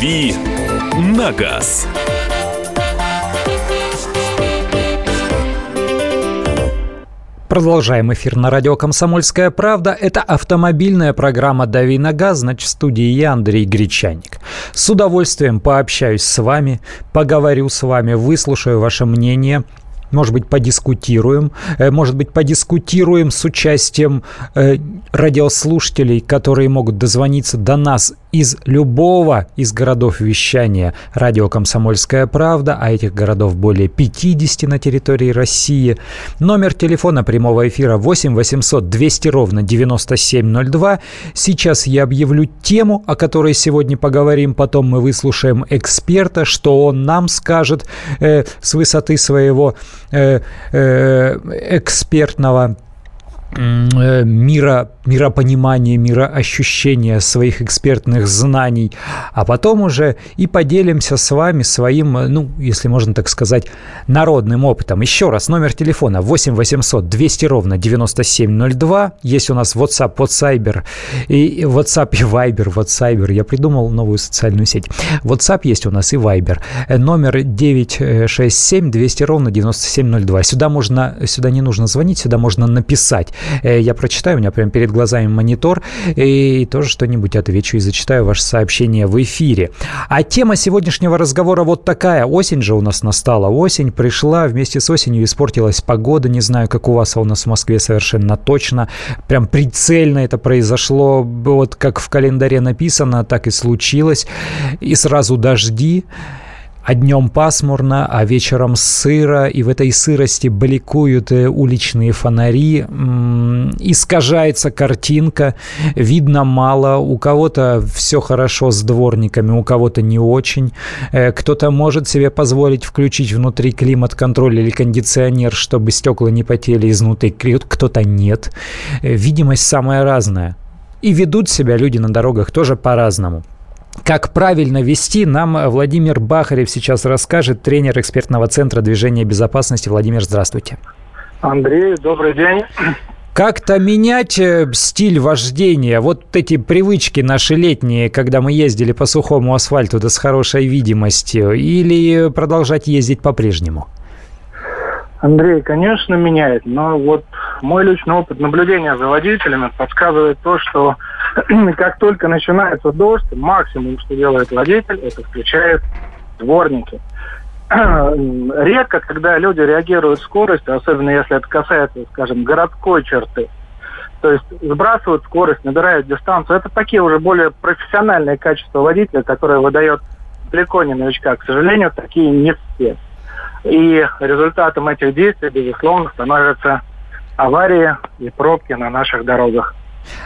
«Дави на газ». Продолжаем эфир на радио «Комсомольская правда». Это автомобильная программа «Дави на газ». Значит, в студии я, Андрей Гречаник. С удовольствием пообщаюсь с вами, поговорю с вами, выслушаю ваше мнение – может быть, подискутируем, э, может быть, подискутируем с участием э, радиослушателей, которые могут дозвониться до нас из любого из городов вещания радио «Комсомольская правда», а этих городов более 50 на территории России. Номер телефона прямого эфира 8 800 200 ровно 9702. Сейчас я объявлю тему, о которой сегодня поговорим, потом мы выслушаем эксперта, что он нам скажет э, с высоты своего экспертного Э, мира, миропонимания, мироощущения своих экспертных знаний, а потом уже и поделимся с вами своим, ну, если можно так сказать, народным опытом. Еще раз, номер телефона 8 800 200 ровно 9702. Есть у нас WhatsApp, WhatsApp, и WhatsApp и Viber, WhatsApp. Я придумал новую социальную сеть. WhatsApp есть у нас и Viber. Э, номер 967 200 ровно 9702. Сюда можно, сюда не нужно звонить, сюда можно написать. Э, я прочитаю, у меня прямо перед глазами монитор, и тоже что-нибудь отвечу и зачитаю ваше сообщение в эфире. А тема сегодняшнего разговора вот такая. Осень же у нас настала. Осень пришла, вместе с осенью испортилась погода. Не знаю, как у вас, а у нас в Москве совершенно точно. Прям прицельно это произошло. Вот как в календаре написано, так и случилось. И сразу дожди а днем пасмурно, а вечером сыро, и в этой сырости бликуют э, уличные фонари, искажается картинка, видно мало, у кого-то все хорошо с дворниками, у кого-то не очень, э, кто-то может себе позволить включить внутри климат-контроль или кондиционер, чтобы стекла не потели изнутри, кто-то нет. Э, видимость самая разная. И ведут себя люди на дорогах тоже по-разному. Как правильно вести, нам Владимир Бахарев сейчас расскажет, тренер экспертного центра движения безопасности. Владимир, здравствуйте. Андрей, добрый день. Как-то менять э, стиль вождения, вот эти привычки наши летние, когда мы ездили по сухому асфальту, да с хорошей видимостью, или продолжать ездить по-прежнему? Андрей, конечно, меняет, но вот мой личный опыт наблюдения за водителями подсказывает то, что как только начинается дождь, максимум, что делает водитель, это включает дворники. Редко, когда люди реагируют скоростью, особенно если это касается, скажем, городской черты, то есть сбрасывают скорость, набирают дистанцию. Это такие уже более профессиональные качества водителя, которые выдает далеко не новичка. К сожалению, такие не все. И результатом этих действий, безусловно, становятся аварии и пробки на наших дорогах.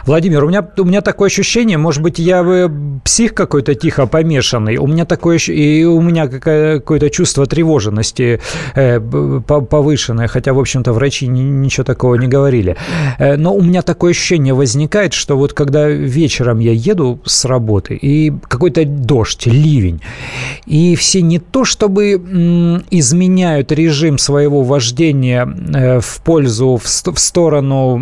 Владимир, у меня, у меня такое ощущение, может быть, я псих какой-то тихо помешанный, у меня такое, и у меня какое-то чувство тревоженности э, повышенное, хотя, в общем-то, врачи ни, ничего такого не говорили. Э, но у меня такое ощущение возникает, что вот когда вечером я еду с работы, и какой-то дождь, ливень, и все не то чтобы изменяют режим своего вождения э, в пользу, в, в сторону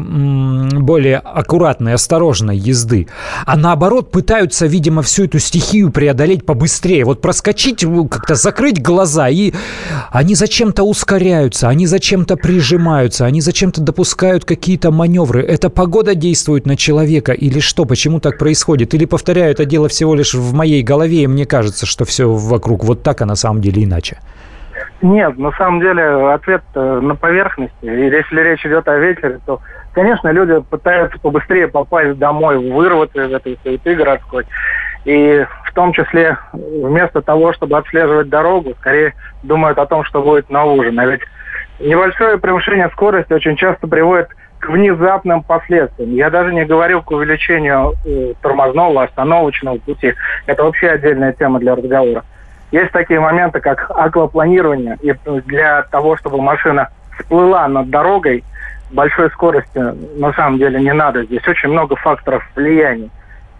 более аккуратного аккуратной, осторожной езды, а наоборот пытаются, видимо, всю эту стихию преодолеть побыстрее. Вот проскочить, как-то закрыть глаза, и они зачем-то ускоряются, они зачем-то прижимаются, они зачем-то допускают какие-то маневры. Эта погода действует на человека или что? Почему так происходит? Или, повторяю, это дело всего лишь в моей голове, и мне кажется, что все вокруг вот так, а на самом деле иначе. Нет, на самом деле ответ на поверхности. И если речь идет о ветере, то Конечно, люди пытаются побыстрее попасть домой, вырваться из этой суеты городской. И в том числе вместо того, чтобы отслеживать дорогу, скорее думают о том, что будет на ужин. А ведь небольшое превышение скорости очень часто приводит к внезапным последствиям. Я даже не говорю к увеличению э, тормозного, остановочного пути. Это вообще отдельная тема для разговора. Есть такие моменты, как аквапланирование. И для того, чтобы машина всплыла над дорогой, большой скорости на самом деле не надо. Здесь очень много факторов влияния.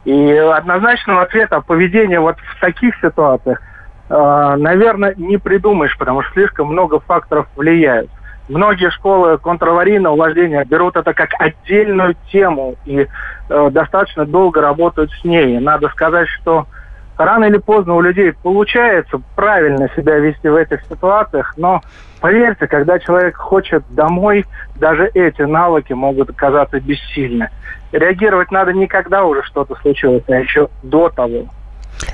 И однозначного ответа поведения вот в таких ситуациях, э, наверное, не придумаешь, потому что слишком много факторов влияют. Многие школы контраварийного вождения берут это как отдельную тему и э, достаточно долго работают с ней. Надо сказать, что рано или поздно у людей получается правильно себя вести в этих ситуациях, но поверьте, когда человек хочет домой, даже эти навыки могут оказаться бессильны. Реагировать надо не когда уже что-то случилось, а еще до того.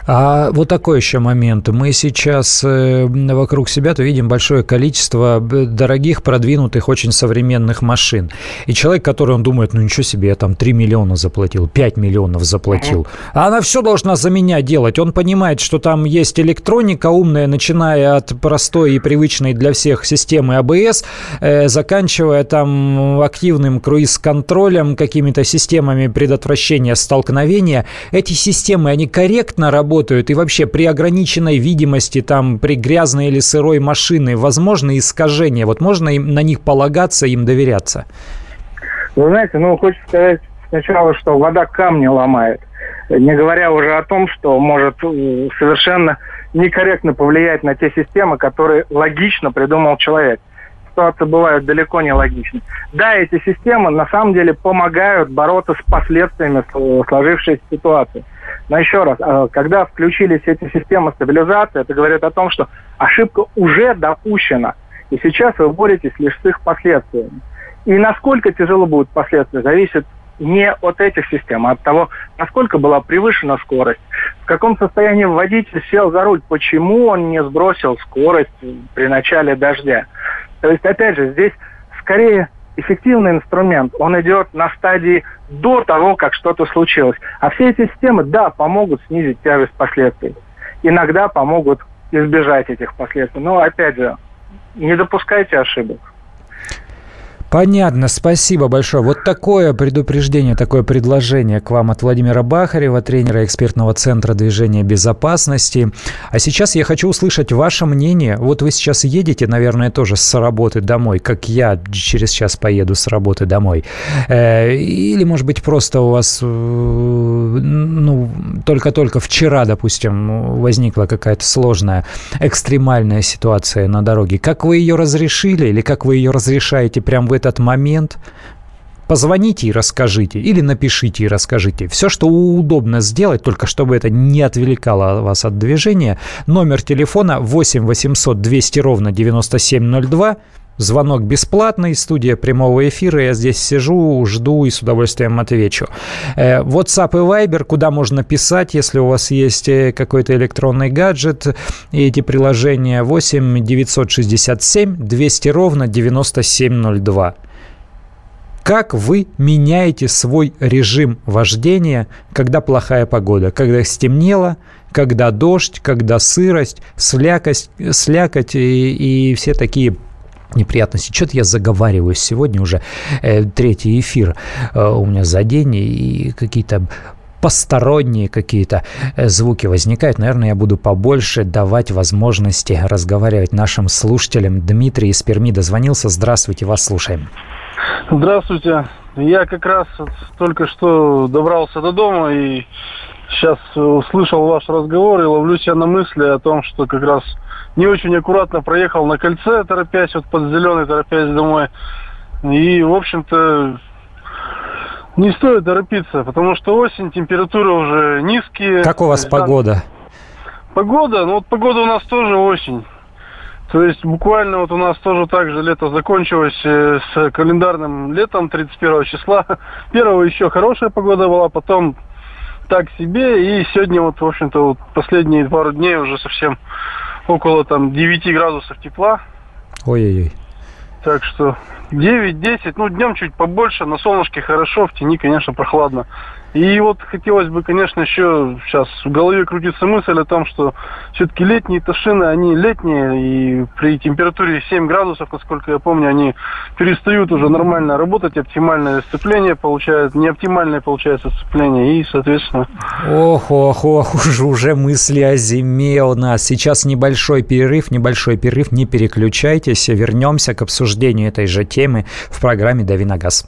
А вот такой еще момент. Мы сейчас э, вокруг себя-то видим большое количество дорогих, продвинутых, очень современных машин. И человек, который он думает, ну ничего себе, я там 3 миллиона заплатил, 5 миллионов заплатил. А она все должна за меня делать. Он понимает, что там есть электроника умная, начиная от простой и привычной для всех системы АБС, э, заканчивая там активным круиз-контролем, какими-то системами предотвращения столкновения. Эти системы, они корректно работают? И вообще при ограниченной видимости, там, при грязной или сырой машине, возможно искажения? Вот можно им, на них полагаться, им доверяться? Вы знаете, ну, хочется сказать сначала, что вода камни ломает. Не говоря уже о том, что может э, совершенно некорректно повлиять на те системы, которые логично придумал человек. Ситуации бывают далеко не логичны. Да, эти системы на самом деле помогают бороться с последствиями сложившейся ситуации. Но еще раз, э, когда включились эти системы стабилизации, это говорит о том, что ошибка уже допущена. И сейчас вы боретесь лишь с их последствиями. И насколько тяжело будут последствия, зависит не от этих систем, а от того, насколько была превышена скорость, в каком состоянии водитель сел за руль, почему он не сбросил скорость при начале дождя. То есть, опять же, здесь скорее эффективный инструмент, он идет на стадии до того, как что-то случилось. А все эти системы, да, помогут снизить тяжесть последствий. Иногда помогут избежать этих последствий. Но, опять же, не допускайте ошибок. Понятно, спасибо большое. Вот такое предупреждение, такое предложение к вам от Владимира Бахарева, тренера экспертного центра движения безопасности. А сейчас я хочу услышать ваше мнение. Вот вы сейчас едете, наверное, тоже с работы домой, как я через час поеду с работы домой. Э, или, может быть, просто у вас, э, ну, только-только вчера, допустим, возникла какая-то сложная, экстремальная ситуация на дороге. Как вы ее разрешили или как вы ее разрешаете прямо в этот момент позвоните и расскажите, или напишите и расскажите. Все, что удобно сделать, только чтобы это не отвлекало вас от движения. Номер телефона 8 800 200 ровно 9702. Звонок бесплатный, студия прямого эфира. Я здесь сижу, жду и с удовольствием отвечу. Э, WhatsApp и Viber, куда можно писать, если у вас есть э, какой-то электронный гаджет. И эти приложения 8 967 200 ровно 9702 как вы меняете свой режим вождения, когда плохая погода, когда стемнело, когда дождь, когда сырость, слякость, слякоть и, и все такие неприятности. Что-то я заговариваюсь сегодня уже э, третий эфир э, у меня за день и какие-то посторонние какие-то э, звуки возникают. Наверное, я буду побольше давать возможности разговаривать нашим слушателям. Дмитрий из Перми дозвонился. Здравствуйте, вас слушаем. Здравствуйте. Я как раз только что добрался до дома и сейчас услышал ваш разговор и ловлю себя на мысли о том, что как раз не очень аккуратно проехал на кольце, торопясь вот под зеленый, торопясь домой. И, в общем-то, не стоит торопиться, потому что осень, температуры уже низкие. Как у вас погода? Погода? Ну вот погода у нас тоже осень. То есть буквально вот у нас тоже так же лето закончилось э, с календарным летом 31 числа. Первого еще хорошая погода была, потом так себе. И сегодня вот, в общем-то, вот последние пару дней уже совсем около там 9 градусов тепла. Ой-ой-ой. Так что 9-10, ну днем чуть побольше, на солнышке хорошо, в тени, конечно, прохладно. И вот хотелось бы, конечно, еще сейчас в голове крутится мысль о том, что все-таки летние ташины, они летние, и при температуре 7 градусов, насколько я помню, они перестают уже нормально работать, оптимальное сцепление получает, не оптимальное получается сцепление, и, соответственно... Ох, ох, ох, уже, уже мысли о зиме у нас. Сейчас небольшой перерыв, небольшой перерыв, не переключайтесь, вернемся к обсуждению этой же темы в программе «Дави на газ».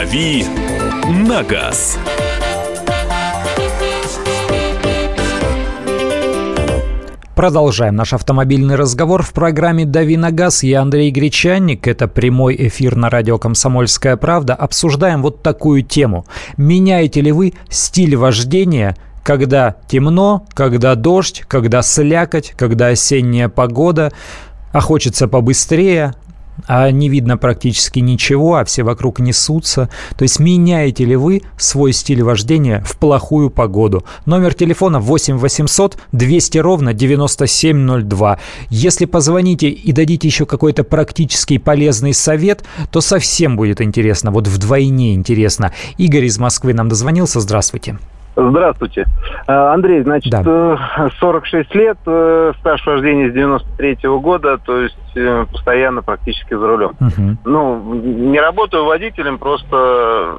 «Дави на газ». Продолжаем наш автомобильный разговор в программе «Дави на газ». Я Андрей Гречанник. Это прямой эфир на радио «Комсомольская правда». Обсуждаем вот такую тему. Меняете ли вы стиль вождения когда темно, когда дождь, когда слякоть, когда осенняя погода, а хочется побыстрее, а не видно практически ничего, а все вокруг несутся. То есть меняете ли вы свой стиль вождения в плохую погоду? Номер телефона 8 800 200 ровно 9702. Если позвоните и дадите еще какой-то практический полезный совет, то совсем будет интересно, вот вдвойне интересно. Игорь из Москвы нам дозвонился. Здравствуйте. Здравствуйте. Э, Андрей, значит, да. 46 э, лет, э, стаж вождения с 93 -го года, то есть постоянно практически за рулем. Угу. Ну, не работаю водителем, просто,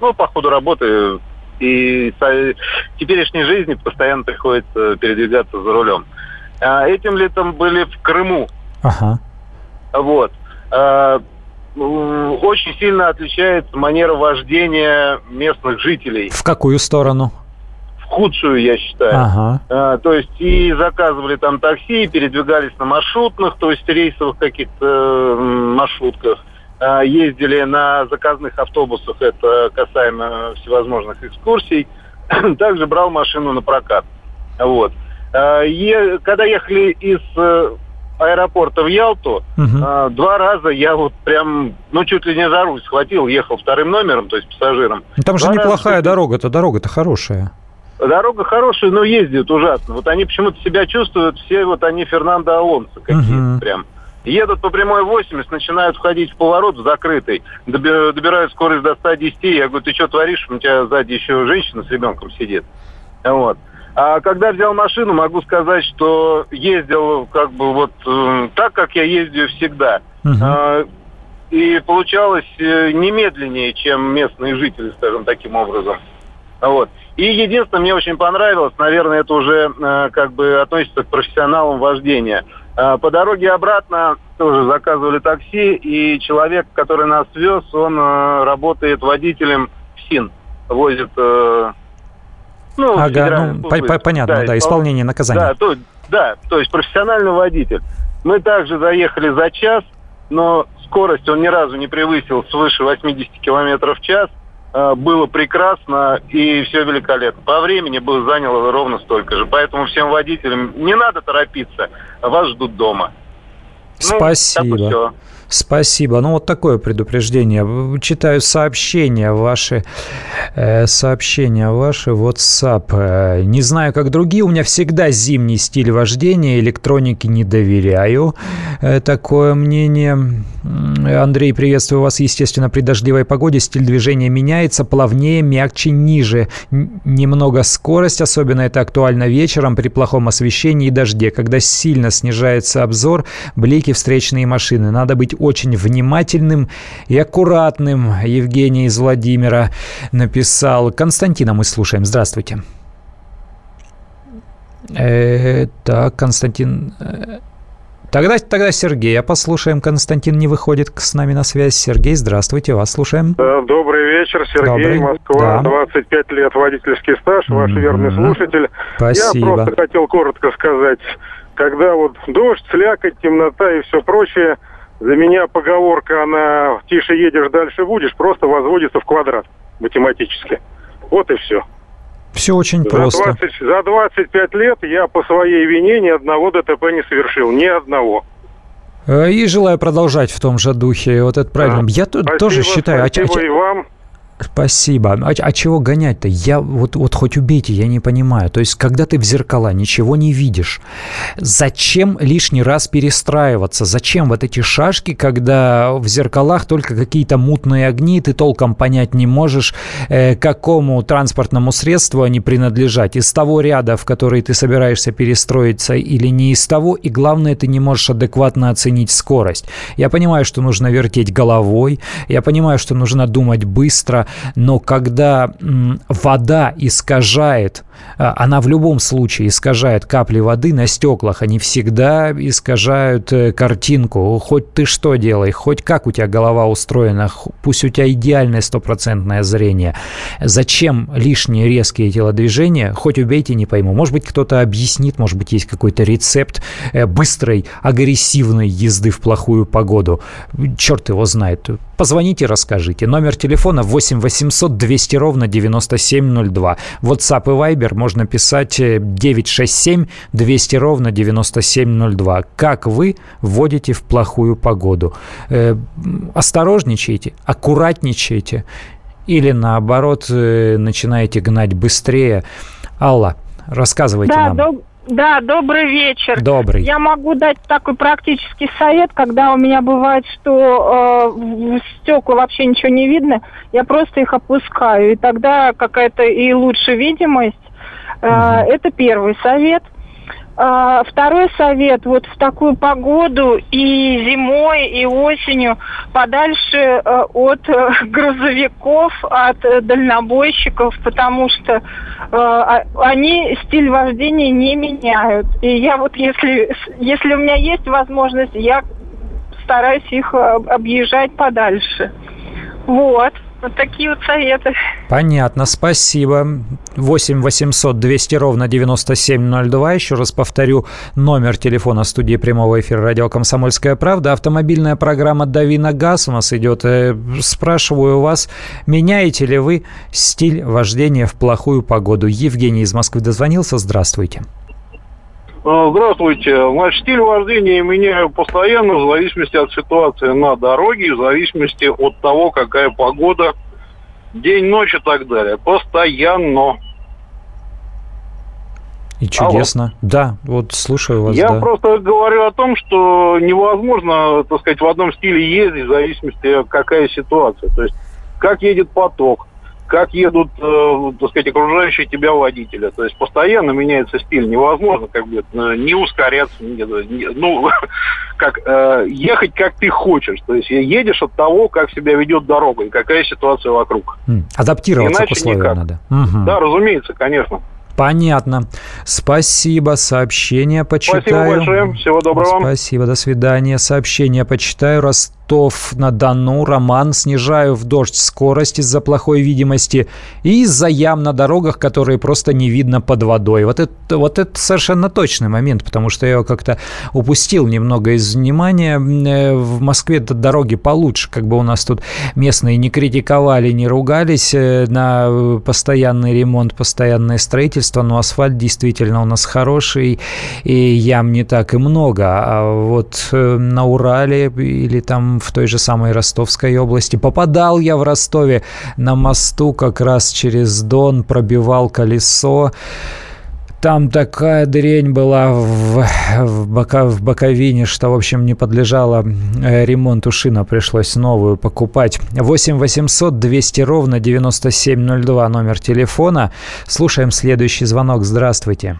ну, по ходу работы и в теперешней жизни постоянно приходится передвигаться за рулем. Этим летом были в Крыму. Ага. Вот очень сильно отличается манера вождения местных жителей. В какую сторону? В худшую, я считаю. Ага. А, то есть и заказывали там такси, и передвигались на маршрутных, то есть рейсовых каких-то маршрутках. А, ездили на заказных автобусах, это касаемо всевозможных экскурсий. Также брал машину на прокат. Вот. А, е- когда ехали из э, аэропорта в Ялту, угу. а, два раза я вот прям, ну, чуть ли не за руль схватил, ехал вторым номером, то есть пассажиром. Ну, там же два неплохая раза... дорога-то, дорога-то хорошая. Дорога хорошая, но ездят ужасно. Вот они почему-то себя чувствуют, все вот они Фернандо Алонсо какие-то угу. прям. Едут по прямой 80, начинают входить в поворот в закрытый, добирают скорость до 110, я говорю, ты что творишь, у тебя сзади еще женщина с ребенком сидит. Вот. А когда взял машину, могу сказать, что ездил как бы вот э, так, как я ездил всегда. Угу. И получалось э, немедленнее, чем местные жители, скажем таким образом. Вот. И единственное, мне очень понравилось, наверное, это уже э, как бы относится к профессионалам вождения. Э, по дороге обратно тоже заказывали такси, и человек, который нас вез, он э, работает водителем в СИН, возит э, ну, ага, ну, по -по понятно, да, да исполнение наказания. Да то, да, то есть профессиональный водитель. Мы также заехали за час, но скорость он ни разу не превысил свыше 80 км в час. А, было прекрасно и все великолепно. По времени было заняло ровно столько же. Поэтому всем водителям не надо торопиться, вас ждут дома. Ну, Спасибо. Ну, Спасибо. Ну, вот такое предупреждение. Читаю сообщения ваши, э, сообщения ваши WhatsApp. Э, не знаю, как другие, у меня всегда зимний стиль вождения, электронике не доверяю. Э, такое мнение. Андрей, приветствую вас. Естественно, при дождливой погоде стиль движения меняется, плавнее, мягче, ниже. Немного скорость, особенно это актуально вечером при плохом освещении и дожде, когда сильно снижается обзор, блики встречные машины. Надо быть очень внимательным и аккуратным. Евгений из Владимира написал. Константина мы слушаем. Здравствуйте. Э, так, Константин... Э, тогда, тогда Сергея послушаем. Константин не выходит с нами на связь. Сергей, здравствуйте, вас слушаем. Добрый вечер, Сергей, Добрый. Москва, да. 25 лет водительский стаж, ваш mm-hmm. верный слушатель. Спасибо. Я просто хотел коротко сказать, когда вот дождь, слякоть, темнота и все прочее, за меня поговорка, она тише едешь, дальше будешь, просто возводится в квадрат математически. Вот и все. Все очень за просто. 20, за 25 лет я по своей вине ни одного ДТП не совершил. Ни одного. Э, и желаю продолжать в том же духе. Вот это правильно. Да. Я спасибо, тоже считаю. А спасибо а, и вам. Спасибо. А, а чего гонять-то? Я вот, вот хоть убейте, я не понимаю. То есть, когда ты в зеркала ничего не видишь, зачем лишний раз перестраиваться? Зачем вот эти шашки, когда в зеркалах только какие-то мутные огни, ты толком понять не можешь, э, какому транспортному средству они принадлежат? Из того ряда, в который ты собираешься перестроиться или не из того, и главное, ты не можешь адекватно оценить скорость. Я понимаю, что нужно вертеть головой, я понимаю, что нужно думать быстро, но когда вода искажает а, она в любом случае искажает капли воды на стеклах, они всегда искажают э, картинку. Хоть ты что делай, хоть как у тебя голова устроена, пусть у тебя идеальное стопроцентное зрение. Зачем лишние резкие телодвижения, хоть убейте, не пойму. Может быть, кто-то объяснит, может быть, есть какой-то рецепт э, быстрой, агрессивной езды в плохую погоду. Черт его знает. Позвоните, расскажите. Номер телефона 8 800 200 ровно 9702. WhatsApp и Viber можно писать 967 200 ровно 9702. Как вы вводите в плохую погоду? Э, осторожничайте, аккуратничайте или наоборот э, начинаете гнать быстрее. Алла, рассказывайте да, нам. Доб- да, добрый вечер. Добрый. Я могу дать такой практический совет, когда у меня бывает, что э, в стекла вообще ничего не видно, я просто их опускаю, и тогда какая-то и лучше видимость. Э, угу. Это первый совет. А, второй совет, вот в такую погоду и зимой, и осенью подальше э, от э, грузовиков, от э, дальнобойщиков, потому что а, они стиль вождения не меняют. И я вот, если, если у меня есть возможность, я стараюсь их объезжать подальше. Вот. Вот такие вот советы. Понятно, спасибо. 8 800 200 ровно 9702. Еще раз повторю, номер телефона студии прямого эфира радио «Комсомольская правда». Автомобильная программа «Дави на газ» у нас идет. Э, спрашиваю вас, меняете ли вы стиль вождения в плохую погоду? Евгений из Москвы дозвонился. Здравствуйте. А, здравствуйте. Значит, стиль вождения меняю постоянно в зависимости от ситуации на дороге, в зависимости от того, какая погода, день, ночь и так далее. Постоянно. И чудесно. Алло. Да, вот слушаю вас. Я да. просто говорю о том, что невозможно, так сказать, в одном стиле ездить в зависимости, какая ситуация. То есть, как едет поток, как едут, э, так сказать, окружающие тебя водители. То есть постоянно меняется стиль. Невозможно как бы э, не ускоряться, не, не, ну, как э, ехать как ты хочешь. То есть едешь от того, как себя ведет дорога и какая ситуация вокруг. Адаптироваться Иначе к условиям никак. надо. Угу. Да, разумеется, конечно. Понятно. Спасибо. Сообщение почитаю. Спасибо большое. Всего доброго. Спасибо. До свидания. Сообщение почитаю. Раз Ростов-на-Дону, Роман, снижаю в дождь скорость из-за плохой видимости и из-за ям на дорогах, которые просто не видно под водой. Вот это, вот это совершенно точный момент, потому что я его как-то упустил немного из внимания. Э, в Москве дороги получше, как бы у нас тут местные не критиковали, не ругались э, на постоянный ремонт, постоянное строительство, но асфальт действительно у нас хороший, и ям не так и много. А вот э, на Урале или там в той же самой Ростовской области. Попадал я в Ростове на мосту как раз через Дон, пробивал колесо. Там такая дрень была в, в, бока, в боковине, что, в общем, не подлежало э, ремонту шина. Пришлось новую покупать. 8 800 200 ровно 9702 номер телефона. Слушаем следующий звонок. Здравствуйте.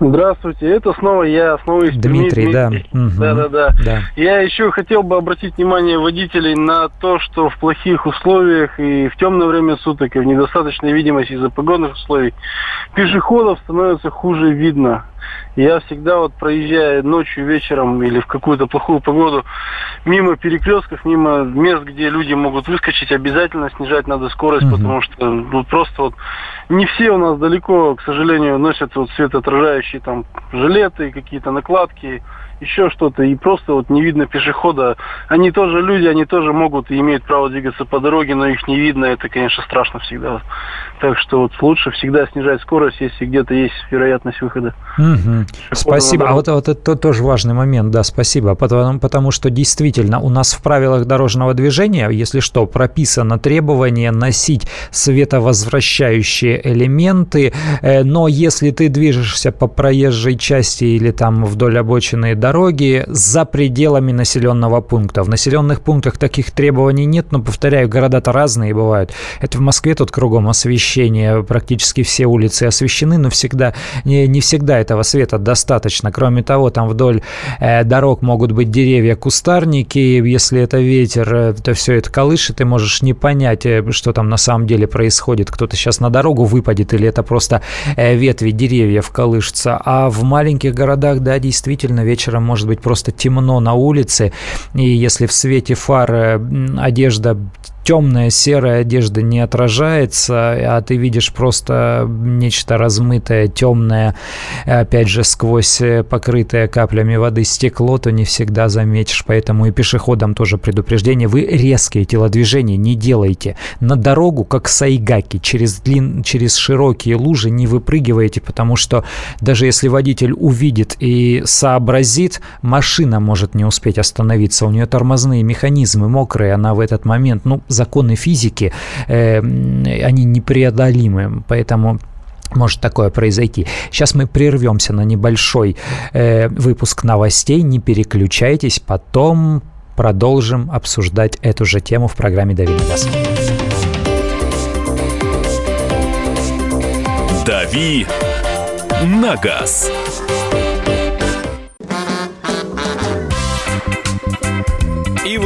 Здравствуйте, это снова я, снова из Дмитрий, да. Да, да, да, да. Я еще хотел бы обратить внимание водителей на то, что в плохих условиях и в темное время суток, и в недостаточной видимости из-за погодных условий пешеходов становится хуже видно. Я всегда вот проезжая ночью, вечером или в какую-то плохую погоду мимо перекрестков, мимо мест, где люди могут выскочить, обязательно снижать надо скорость, угу. потому что ну, просто вот не все у нас далеко, к сожалению, носят вот светоотражающие там жилеты, какие-то накладки еще что-то, и просто вот не видно пешехода. Они тоже люди, они тоже могут и имеют право двигаться по дороге, но их не видно, это, конечно, страшно всегда. Так что вот лучше всегда снижать скорость, если где-то есть вероятность выхода. Угу. Спасибо. А вот, вот это тоже важный момент, да, спасибо. Потому, потому что действительно у нас в правилах дорожного движения, если что, прописано требование носить световозвращающие элементы, э, но если ты движешься по проезжей части или там вдоль обочины дороги за пределами населенного пункта. В населенных пунктах таких требований нет, но, повторяю, города-то разные бывают. Это в Москве тут кругом освещение, практически все улицы освещены, но всегда, не, не всегда этого света достаточно. Кроме того, там вдоль э, дорог могут быть деревья, кустарники, если это ветер, э, то все это колышет, ты можешь не понять, э, что там на самом деле происходит. Кто-то сейчас на дорогу выпадет или это просто э, ветви деревьев колышутся. А в маленьких городах, да, действительно, вечером может быть просто темно на улице, и если в свете фар э, одежда темная серая одежда не отражается, а ты видишь просто нечто размытое, темное, опять же, сквозь э, покрытое каплями воды стекло, то не всегда заметишь. Поэтому и пешеходам тоже предупреждение. Вы резкие телодвижения не делайте. На дорогу, как сайгаки, через, длин... через широкие лужи не выпрыгивайте, потому что даже если водитель увидит и сообразит, машина может не успеть остановиться. У нее тормозные механизмы мокрые, она в этот момент, ну, законы физики, э, они непреодолимы, поэтому может такое произойти. Сейчас мы прервемся на небольшой э, выпуск новостей, не переключайтесь, потом продолжим обсуждать эту же тему в программе «Дави на газ». «Дави на газ».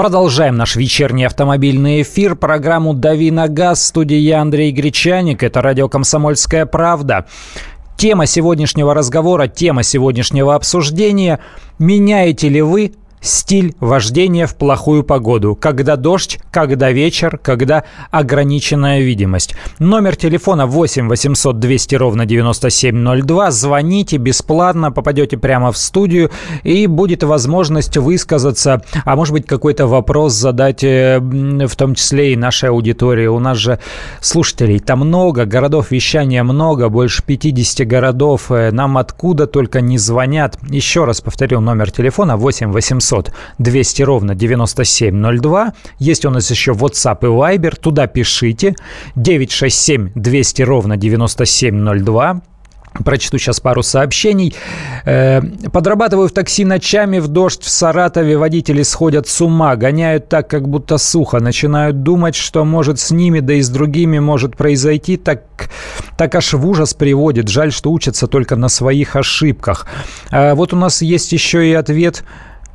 Продолжаем наш вечерний автомобильный эфир, программу «Дави на газ», студии я Андрей Гречаник, это радио «Комсомольская правда». Тема сегодняшнего разговора, тема сегодняшнего обсуждения – меняете ли вы стиль вождения в плохую погоду, когда дождь, когда вечер, когда ограниченная видимость. Номер телефона 8 800 200 ровно 9702. Звоните бесплатно, попадете прямо в студию и будет возможность высказаться, а может быть какой-то вопрос задать, э, в том числе и нашей аудитории. У нас же слушателей там много, городов вещания много, больше 50 городов. Э, нам откуда только не звонят. Еще раз повторю номер телефона 8 800 800 200 ровно 9702. Есть у нас еще WhatsApp и Viber. Туда пишите. 967 200 ровно 9702. Прочту сейчас пару сообщений. Э, подрабатываю в такси ночами, в дождь в Саратове. Водители сходят с ума, гоняют так, как будто сухо. Начинают думать, что может с ними, да и с другими может произойти. Так, так аж в ужас приводит. Жаль, что учатся только на своих ошибках. Э, вот у нас есть еще и ответ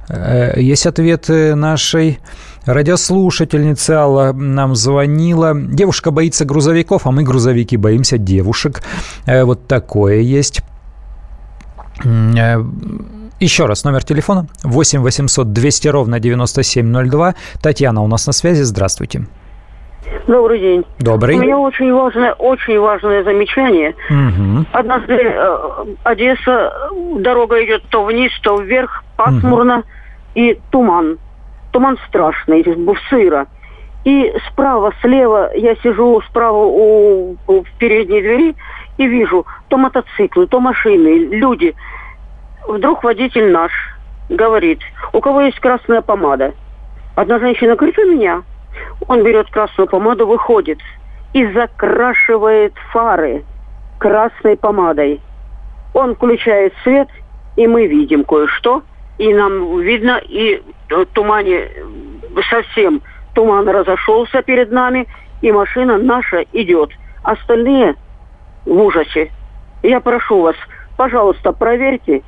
есть ответ нашей радиослушательницы. Алла нам звонила. Девушка боится грузовиков, а мы, грузовики, боимся девушек. Э, вот такое есть. Э, еще раз, номер телефона 8 800 200 ровно 9702. Татьяна у нас на связи. Здравствуйте. Добрый день. Добрый. У меня очень важное, очень важное замечание. Угу. Однажды э, Одесса, дорога идет то вниз, то вверх, пасмурно. Угу и туман. Туман страшный, сыро. И справа, слева, я сижу справа у, у в передней двери и вижу то мотоциклы, то машины, люди. Вдруг водитель наш говорит, у кого есть красная помада? Одна женщина говорит, у меня. Он берет красную помаду, выходит и закрашивает фары красной помадой. Он включает свет, и мы видим кое-что, и нам видно, и тумане совсем туман разошелся перед нами, и машина наша идет. Остальные в ужасе. Я прошу вас, пожалуйста, проверьте.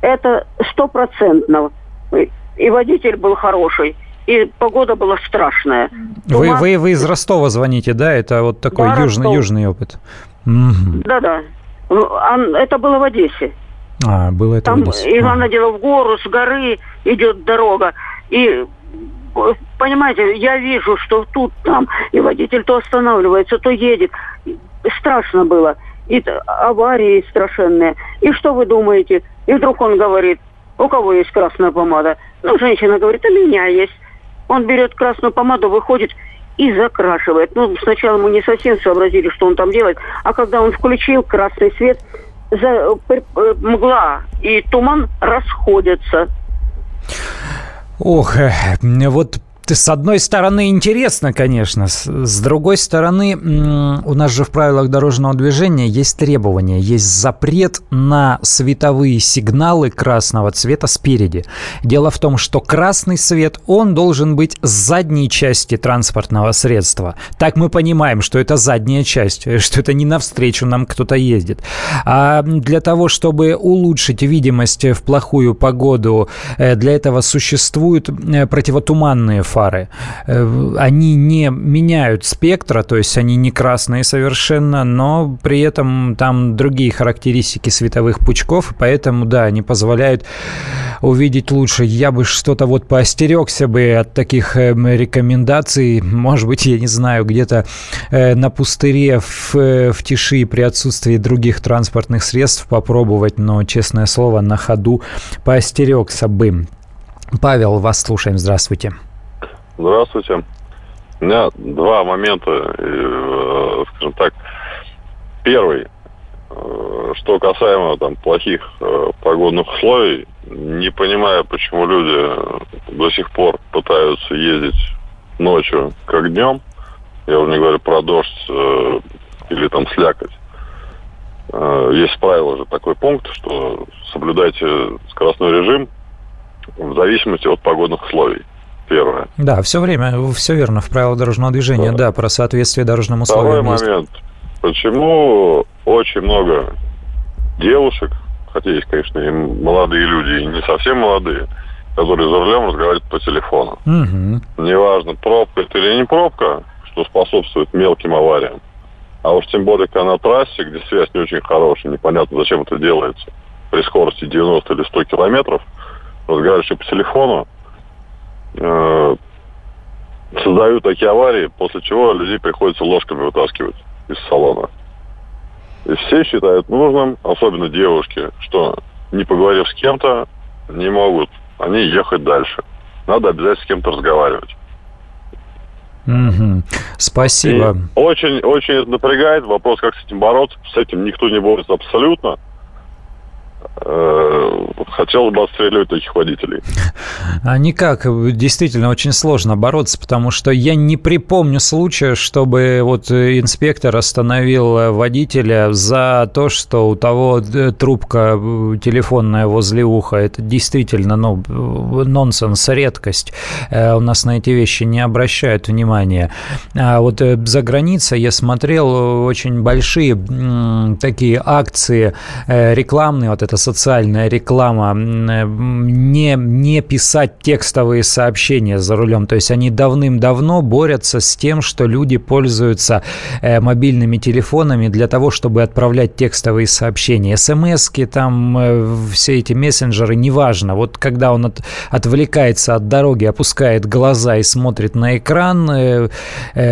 Это стопроцентно. И водитель был хороший, и погода была страшная. Туман... Вы, вы, вы из Ростова звоните, да? Это вот такой да, южный, южный опыт. Да-да. Это было в Одессе. А, было это Там в Одессе. Ивана дело в гору, с горы идет дорога. И понимаете, я вижу, что тут, там, и водитель то останавливается, то едет. Страшно было. И аварии страшенные. И что вы думаете? И вдруг он говорит, у кого есть красная помада? Ну, женщина говорит, у меня есть. Он берет красную помаду, выходит и закрашивает. Ну, сначала мы не совсем сообразили, что он там делает, а когда он включил красный свет, за, э, мгла и туман расходятся. Ох, э, вот с одной стороны, интересно, конечно. С другой стороны, у нас же в правилах дорожного движения есть требования, есть запрет на световые сигналы красного цвета спереди. Дело в том, что красный свет, он должен быть с задней части транспортного средства. Так мы понимаем, что это задняя часть, что это не навстречу нам кто-то ездит. А для того, чтобы улучшить видимость в плохую погоду, э, для этого существуют э, противотуманные фары. Э, они не меняют спектра, то есть они не красные совершенно, но при этом там другие характеристики световых пучков, поэтому, да, они позволяют увидеть лучше. Я бы что-то вот поостерегся бы от таких эм, рекомендаций. Может быть, я не знаю, где-то э, на пустыре в, э, в тиши при отсутствии других транспортных средств попробовать, но, честное слово, на ходу поостерегся бы. Павел, вас слушаем. Здравствуйте. Здравствуйте. У меня два момента, э, скажем так. Первый, э, что касаемо там плохих э, погодных условий, не понимаю, почему люди до сих пор пытаются ездить ночью, как днем. Я уже не говорю про дождь или там слякоть. Есть правило же такой пункт, что соблюдайте скоростной режим в зависимости от погодных условий первое. Да, все время, все верно, в правилах дорожного движения, да, да про соответствие дорожным условиям. Второй момент. Почему очень много девушек, хотя есть, конечно, и молодые люди, и не совсем молодые, которые за рулем разговаривают по телефону. Угу. Неважно, пробка это или не пробка, что способствует мелким авариям. А уж тем более, когда на трассе, где связь не очень хорошая, непонятно, зачем это делается, при скорости 90 или 100 километров, разговариваешь по телефону, э, создают такие аварии, после чего людей приходится ложками вытаскивать из салона. И все считают нужным, особенно девушки, что не поговорив с кем-то, не могут они ехать дальше. Надо обязательно с кем-то разговаривать. Угу. Спасибо. И очень, очень это напрягает. Вопрос, как с этим бороться. С этим никто не борется абсолютно. Э, хотелось бы отстреливать таких водителей. А никак, действительно очень сложно бороться, потому что я не припомню случая, чтобы вот инспектор остановил водителя за то, что у того э, трубка э, телефонная возле уха. Это действительно ну, нонсенс, редкость. У нас на эти вещи не обращают внимания. А вот за границей я смотрел очень большие такие акции рекламные, вот это социальная реклама, не, не писать текстовые сообщения за рулем. То есть они давным-давно борются с тем, что люди пользуются э, мобильными телефонами для того, чтобы отправлять текстовые сообщения. смс там, э, все эти мессенджеры, неважно. Вот когда он от, отвлекается от дороги, опускает глаза и смотрит на экран, э,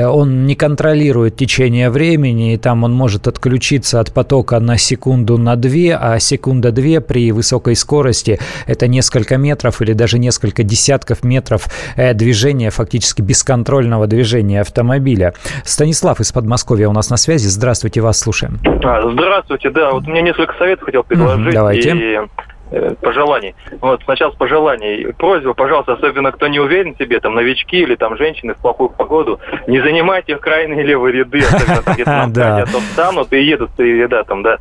он не контролирует течение времени, и там он может отключиться от потока на секунду, на две, а секунда две при высокой скорости это несколько метров или даже несколько десятков метров э, движения, фактически бесконтрольного движения автомобиля. Станислав из Подмосковья у нас на связи. Здравствуйте, вас слушаем. А, здравствуйте, да, вот мне несколько советов хотел предложить. Давайте. И э, пожеланий. Вот сначала с пожеланий. Просьба, пожалуйста, особенно кто не уверен в себе, там новички или там женщины в плохую погоду, не занимайте в крайние левые ряды, особенно где-то на встанут и едут три ряда там, да.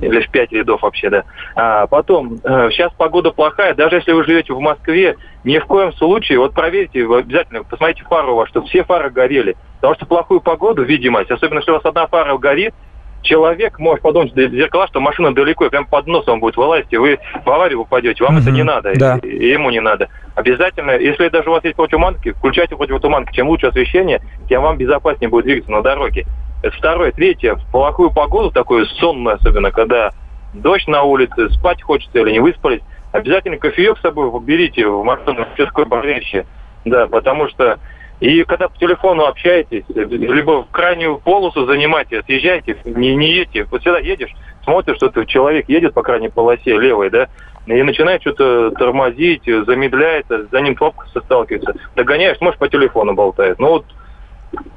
Или в пять рядов вообще, да. А потом, э, сейчас погода плохая, даже если вы живете в Москве, ни в коем случае, вот проверьте, обязательно посмотрите фару у вас, чтобы все фары горели. Потому что плохую погоду, видимость, особенно если у вас одна фара горит, человек может подумать в зеркала, что машина далеко, и прям под носом будет вылазить, и вы в аварию упадете. Вам угу, это не надо, да. и, и ему не надо. Обязательно, если даже у вас есть противотуманки, включайте противотуманки. Чем лучше освещение, тем вам безопаснее будет двигаться на дороге. Это второе. Третье, в плохую погоду, такую сонную особенно, когда дождь на улице, спать хочется или не выспались, обязательно кофеек с собой берите в машину, все такое. Да, потому что и когда по телефону общаетесь, либо в крайнюю полосу занимаете, отъезжаете, не, не едете, вот всегда едешь, смотришь, что человек едет по крайней полосе левой, да, и начинает что-то тормозить, замедляется, за ним пробка сталкивается. Догоняешь, может, по телефону болтает. Ну вот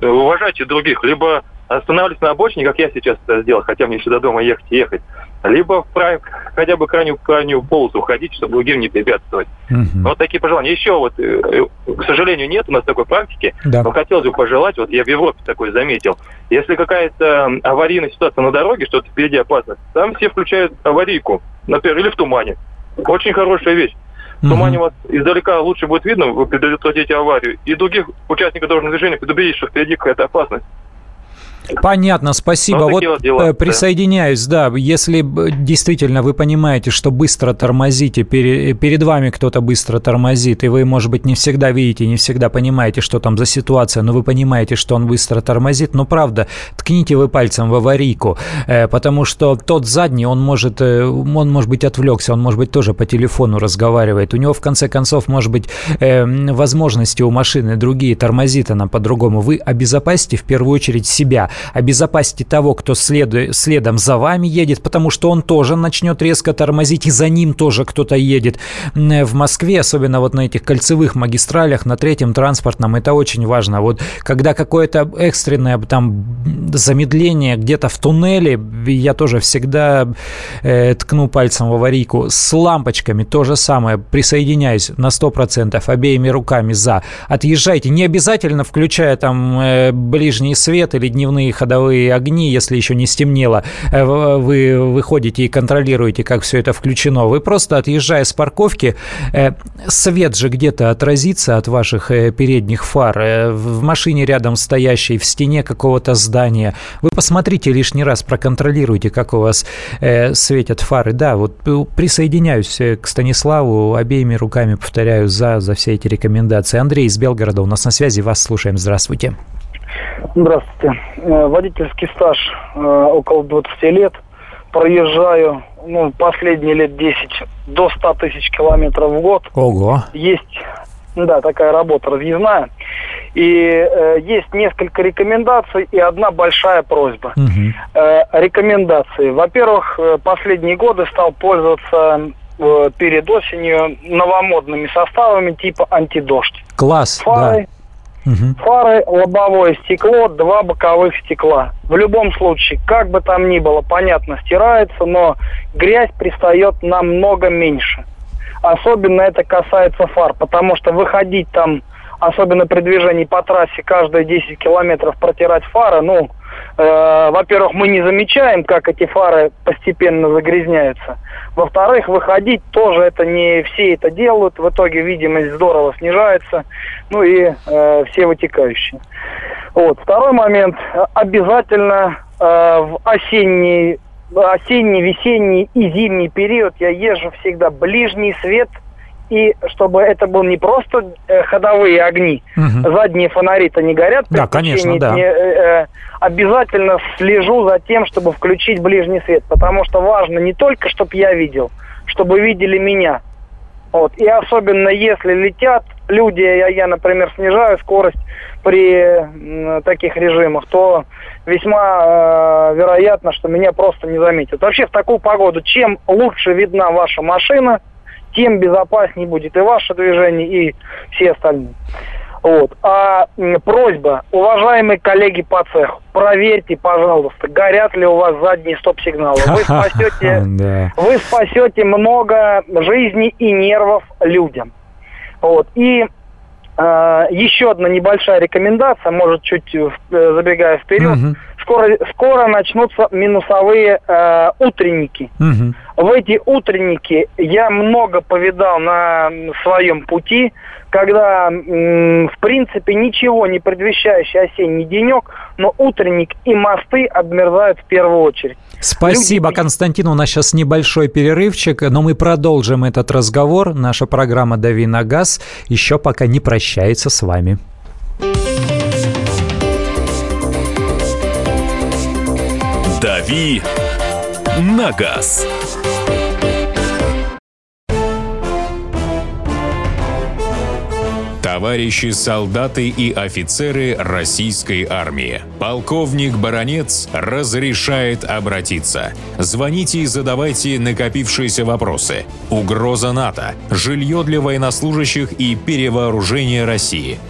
уважайте других, либо останавливаться на обочине, как я сейчас это сделал, хотя мне еще до дома ехать и ехать, либо в край, хотя бы крайнюю, крайнюю полосу уходить, чтобы другим не препятствовать. Угу. Вот такие пожелания. Еще вот, э, э, к сожалению, нет у нас такой практики, да. но хотелось бы пожелать, вот я в Европе такой заметил, если какая-то аварийная ситуация на дороге, что-то впереди опасность, там все включают аварийку, например, или в тумане. Очень хорошая вещь. Тумане вас издалека лучше будет видно, вы предотвратите аварию. И других участников дорожного движения предупредить, что впереди какая-то опасность. Понятно, спасибо. Ну, вот вот дела, э, присоединяюсь, да. да. Если действительно вы понимаете, что быстро тормозите, перед вами кто-то быстро тормозит, и вы, может быть, не всегда видите, не всегда понимаете, что там за ситуация, но вы понимаете, что он быстро тормозит, ну, правда, ткните вы пальцем в аварийку, э, потому что тот задний, он может, э, он может быть отвлекся, он может быть тоже по телефону разговаривает. У него, в конце концов, может быть, возможности у машины другие, тормозит она по-другому. Вы обезопасите в первую очередь себя обезопасите того, кто след, следом за вами едет, потому что он тоже начнет резко тормозить, и за ним тоже кто-то едет. В Москве, особенно вот на этих кольцевых магистралях, на третьем транспортном, это очень важно. Вот когда какое-то экстренное там замедление где-то в туннеле, я тоже всегда э, ткну пальцем в аварийку. С лампочками то же самое. Присоединяюсь на 100% обеими руками за. Отъезжайте. Не обязательно включая там э, ближний свет или дневные основные ходовые огни, если еще не стемнело, э, вы выходите и контролируете, как все это включено. Вы просто, отъезжая с парковки, э, свет же где-то отразится от ваших э, передних фар. В машине рядом стоящей, в стене какого-то здания. Вы посмотрите лишний раз, проконтролируйте, как у вас светят фары. Да, вот присоединяюсь к Станиславу, обеими руками повторяю за, за все эти рекомендации. Андрей из Белгорода у нас на связи, вас слушаем. Здравствуйте. Здравствуйте. Э, водительский стаж э, около 20 лет. Проезжаю ну, последние лет 10 до 100 тысяч километров в год. Ого. Есть, да, такая работа разъездная. И э, есть несколько рекомендаций и одна большая просьба. Угу. Э, рекомендации. Во-первых, э, последние годы стал пользоваться э, перед осенью новомодными составами типа антидождь. Класс, Фары, да Угу. Фары, лобовое стекло, два боковых стекла. В любом случае, как бы там ни было, понятно, стирается, но грязь пристает намного меньше. Особенно это касается фар, потому что выходить там, особенно при движении по трассе, каждые 10 километров протирать фары, ну, во-первых, мы не замечаем, как эти фары постепенно загрязняются. Во-вторых, выходить тоже это не все это делают. В итоге видимость здорово снижается. Ну и э, все вытекающие. Вот. Второй момент. Обязательно э, в осенний, осенний, весенний и зимний период я езжу всегда ближний свет – и чтобы это был не просто э, ходовые огни, угу. задние фонари-то не горят. Да, конечно, да. Не, э, э, обязательно слежу за тем, чтобы включить ближний свет, потому что важно не только, чтобы я видел, чтобы видели меня. Вот. И особенно если летят люди, я, я, например, снижаю скорость при э, таких режимах, то весьма э, вероятно, что меня просто не заметят. Вообще в такую погоду, чем лучше видна ваша машина, тем безопаснее будет и ваше движение, и все остальные. Вот. А просьба, уважаемые коллеги по цеху, проверьте, пожалуйста, горят ли у вас задние стоп-сигналы. Вы спасете, вы спасете много жизней и нервов людям. Вот. И э, еще одна небольшая рекомендация, может, чуть э, забегая вперед. Угу. Скоро, скоро начнутся минусовые э, утренники. Угу. В эти утренники я много повидал на своем пути, когда, м, в принципе, ничего не предвещающий осенний денек, но утренник и мосты обмерзают в первую очередь. Спасибо, Люди... Константин. У нас сейчас небольшой перерывчик, но мы продолжим этот разговор. Наша программа «Дави на газ» еще пока не прощается с вами. «Дави на газ». Товарищи солдаты и офицеры российской армии. Полковник Баронец разрешает обратиться. Звоните и задавайте накопившиеся вопросы. Угроза НАТО, жилье для военнослужащих и перевооружение России –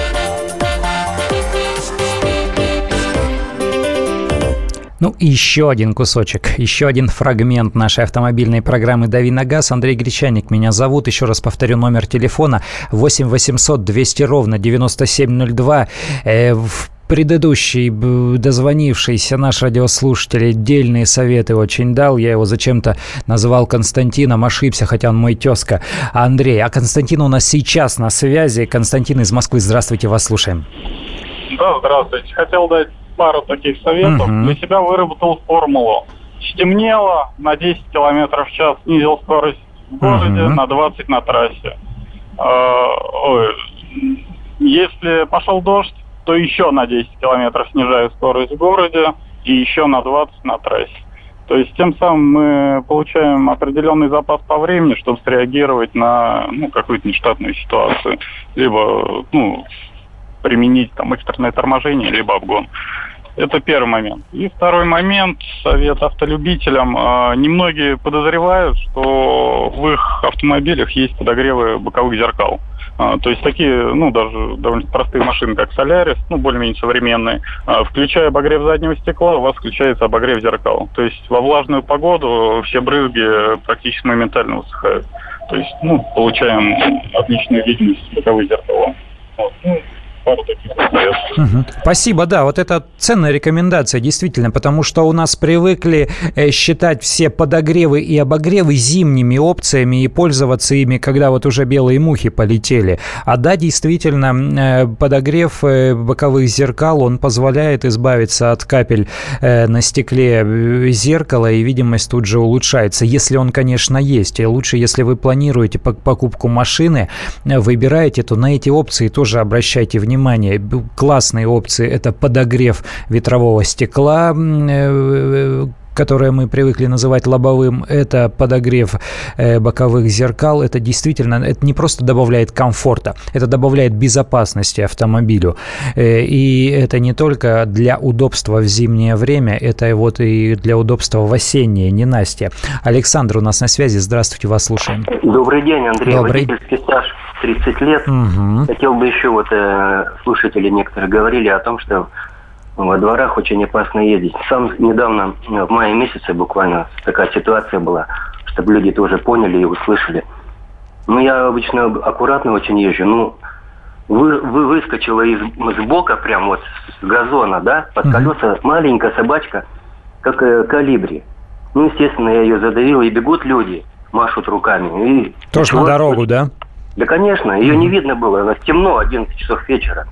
Ну и еще один кусочек, еще один фрагмент нашей автомобильной программы «Дави на газ». Андрей Гречаник меня зовут. Еще раз повторю номер телефона 8 800 200 ровно 9702. Э, в предыдущий дозвонившийся наш радиослушатель отдельные советы очень дал. Я его зачем-то назвал Константином, ошибся, хотя он мой тезка Андрей. А Константин у нас сейчас на связи. Константин из Москвы, здравствуйте, вас слушаем. Да, здравствуйте. Хотел дать пару таких советов. Угу. Для себя выработал формулу. Стемнело, на 10 км в час снизил скорость в городе, угу. на 20 на трассе. Э, если пошел дождь, то еще на 10 километров снижаю скорость в городе и еще на 20 на трассе. То есть тем самым мы получаем определенный запас по времени, чтобы среагировать на ну, какую-то нештатную ситуацию. Либо ну, применить там экстренное торможение, либо обгон. Это первый момент. И второй момент, совет автолюбителям. А, немногие подозревают, что в их автомобилях есть подогревы боковых зеркал. А, то есть такие, ну, даже довольно простые машины, как Солярис, ну, более-менее современные, а, включая обогрев заднего стекла, у вас включается обогрев зеркал. То есть во влажную погоду все брызги практически моментально высыхают. То есть, ну, получаем отличную видимость боковых зеркал. Вот. Пару таких угу. Спасибо, да, вот это ценная рекомендация, действительно, потому что у нас привыкли э, считать все подогревы и обогревы зимними опциями и пользоваться ими, когда вот уже белые мухи полетели. А да, действительно, э, подогрев э, боковых зеркал, он позволяет избавиться от капель на стекле зеркала, и видимость тут же улучшается, если он, конечно, есть. И лучше, если вы планируете покупку машины, выбираете, то на эти опции тоже обращайте внимание внимание, классные опции – это подогрев ветрового стекла, э, которое мы привыкли называть лобовым, это подогрев э, боковых зеркал. Это действительно, это не просто добавляет комфорта, это добавляет безопасности автомобилю. Э, и это не только для удобства в зимнее время, это вот и для удобства в осеннее, не Настя. Александр у нас на связи, здравствуйте, вас слушаем. Добрый день, Андрей. Добрый. Водительский 30 лет. Угу. Хотел бы еще, вот э, слушатели некоторые говорили о том, что во дворах очень опасно ездить. Сам недавно, в мае месяце буквально, такая ситуация была, чтобы люди тоже поняли и услышали. Ну, я обычно аккуратно очень езжу. Ну, вы, вы выскочила из, из бока, прям вот с газона, да, под угу. колеса маленькая собачка, как э, калибри. Ну, естественно, я ее задавил, и бегут люди, машут руками. И Тоже на дорогу, да? Да, конечно, ее не видно было, она темно, 11 часов вечера.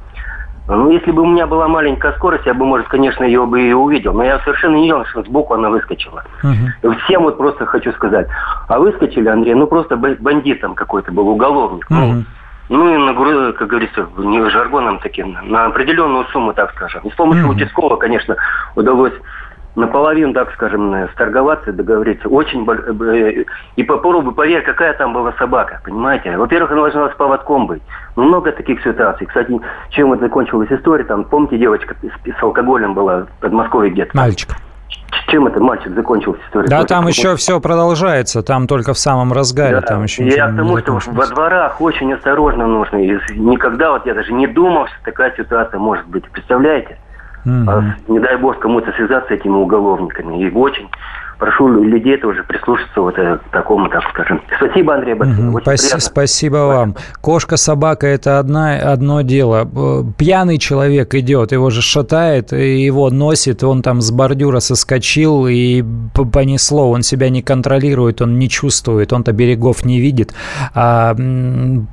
Ну, если бы у меня была маленькая скорость, я бы, может, конечно, ее бы и увидел. Но я совершенно не видел, что сбоку она выскочила. Uh-huh. Всем вот просто хочу сказать. А выскочили, Андрей, ну просто бандитом какой-то был, уголовник. Uh-huh. Ну, ну и на, как говорится, не жаргоном таким, на определенную сумму, так скажем. И с помощью uh-huh. участкового, конечно, удалось наполовину, так скажем, э, сторговаться, договориться. Очень э, и попробуй, поверь, какая там была собака, понимаете? Во-первых, она должна с поводком быть. Много таких ситуаций. Кстати, чем вот закончилась история, там, помните, девочка с, с алкоголем была в Подмосковье где-то? Мальчик. чем этот мальчик закончился история? Да, там еще все продолжается, там только в самом разгаре, да, там еще Я к тому, что во дворах очень осторожно нужно. И никогда вот я даже не думал, что такая ситуация может быть. Представляете? А, не дай бог кому-то связаться с этими уголовниками. И очень прошу людей тоже прислушаться вот к такому, так скажем. Спасибо, Андрей Батин. Угу, спасибо, спасибо вам. Кошка, собака – это одна, одно дело. Пьяный человек идет, его же шатает, его носит, он там с бордюра соскочил и понесло. Он себя не контролирует, он не чувствует, он-то берегов не видит, а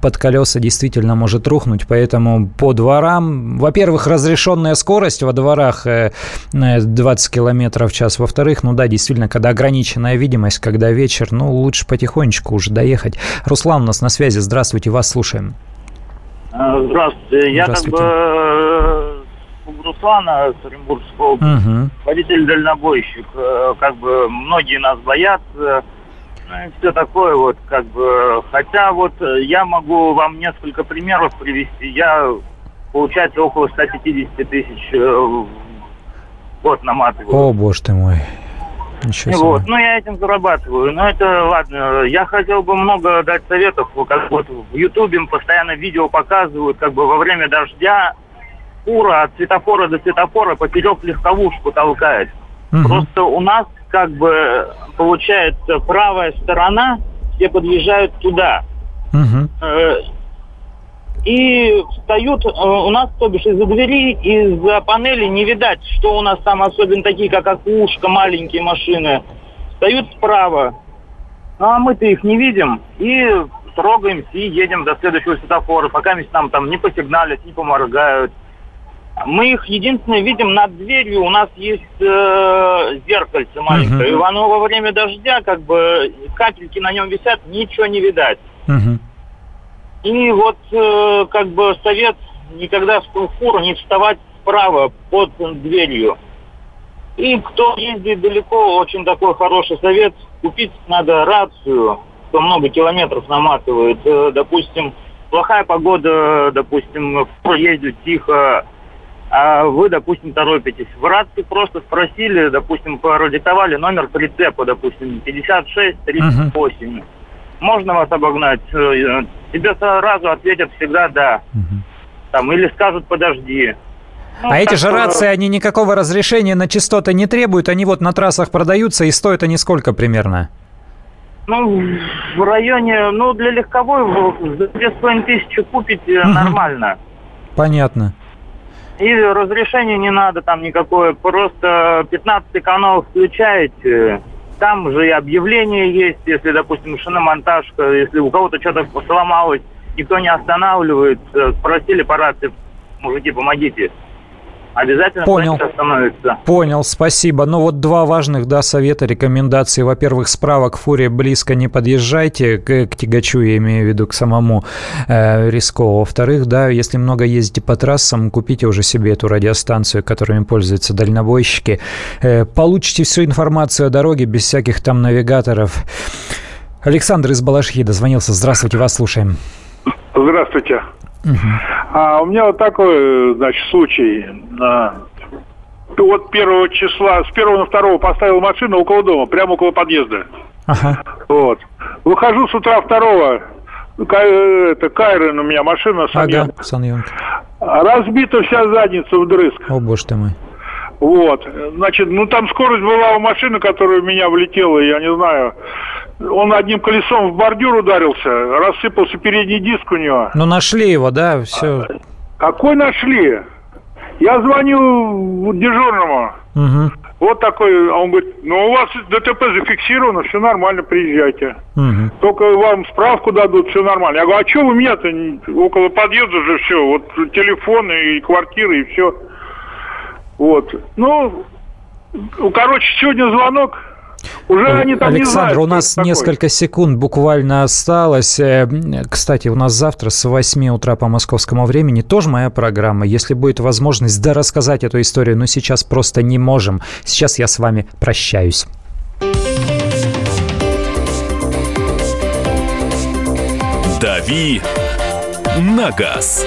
под колеса действительно может рухнуть. Поэтому по дворам, во-первых, разрешенная скорость во дворах 20 э, километров в час. Во-вторых, ну да, действительно, когда ограниченная видимость, когда вечер, ну, лучше потихонечку уже доехать. Руслан у нас на связи. Здравствуйте, вас слушаем. А, здравствуйте. Я как бы э, Руслана Оренбургского, угу. водитель-дальнобойщик. Э, как бы многие нас боятся, ну и все такое вот, как бы. Хотя вот э, я могу вам несколько примеров привести. Я, получается, около 150 тысяч в год наматываю. О, боже ты мой. Ничего себе. Вот, ну я этим зарабатываю. Но это ладно. Я хотел бы много дать советов. Как вот в Ютубе постоянно видео показывают, как бы во время дождя фура от светофора до светофора поперек легковушку толкает. Угу. Просто у нас как бы получается правая сторона, все подъезжают туда. Угу и встают э, у нас, то бишь, из-за двери, из-за панели не видать, что у нас там, особенно такие, как окушка, маленькие машины, встают справа. Ну, а мы-то их не видим, и трогаемся и едем до следующего светофора, пока нам там не посигналят, не поморгают. Мы их единственное видим над дверью, у нас есть э, зеркальце маленькое, uh-huh. и оно во время дождя, как бы, капельки на нем висят, ничего не видать. Uh-huh. И вот э, как бы совет никогда в фуру не вставать справа под дверью. И кто ездит далеко, очень такой хороший совет. Купить надо рацию, кто много километров наматывает. Э, допустим, плохая погода, допустим, ездит тихо, а вы, допустим, торопитесь. В рации просто спросили, допустим, продиктовали номер прицепа, допустим, 56 38. Uh-huh можно вас обогнать? Э, тебе сразу ответят всегда да. Угу. Там, или скажут подожди. Ну, а эти же рации, они никакого разрешения на частоты не требуют, они вот на трассах продаются и стоят они сколько примерно? Ну, в районе, ну, для легковой за 2500 купить угу. нормально. Понятно. И разрешения не надо там никакое, просто 15 канал включаете, там же и объявление есть, если, допустим, шиномонтажка, если у кого-то что-то сломалось, никто не останавливает, спросили по рации, мужики, помогите. Обязательно Понял. остановится. Понял, спасибо. Ну вот два важных да, совета, рекомендации. Во-первых, справа к фуре близко не подъезжайте, к, к тягачу, я имею в виду, к самому э, рисково. Во-вторых, да, если много ездите по трассам, купите уже себе эту радиостанцию, которыми пользуются дальнобойщики. Э, получите всю информацию о дороге без всяких там навигаторов. Александр из Балашхи дозвонился. Здравствуйте, вас слушаем. Здравствуйте. А у меня вот такой, значит, случай. Вот первого числа, с первого на второго поставил машину около дома, прямо около подъезда. Ага. Вот. Выхожу с утра второго, это Кайрен у меня машина, Саньон. Ага, Саньон. Разбита вся задница вдрызг. О, боже ты мой. Вот. Значит, ну там скорость была у машины, которая у меня влетела, я не знаю. Он одним колесом в бордюр ударился, рассыпался передний диск у него. Ну нашли его, да, все. Какой нашли? Я звоню дежурному. Угу. Вот такой, а он говорит, ну у вас ДТП зафиксировано, все нормально, приезжайте. Угу. Только вам справку дадут, все нормально. Я говорю, а что вы меня-то около подъезда же все, вот телефон и квартиры и все. Вот. Ну, короче, сегодня звонок. Уже они там Александр, не знают, у нас несколько секунд буквально осталось. Э, кстати, у нас завтра с 8 утра по московскому времени тоже моя программа. Если будет возможность да рассказать эту историю, но сейчас просто не можем. Сейчас я с вами прощаюсь. «Дави на газ».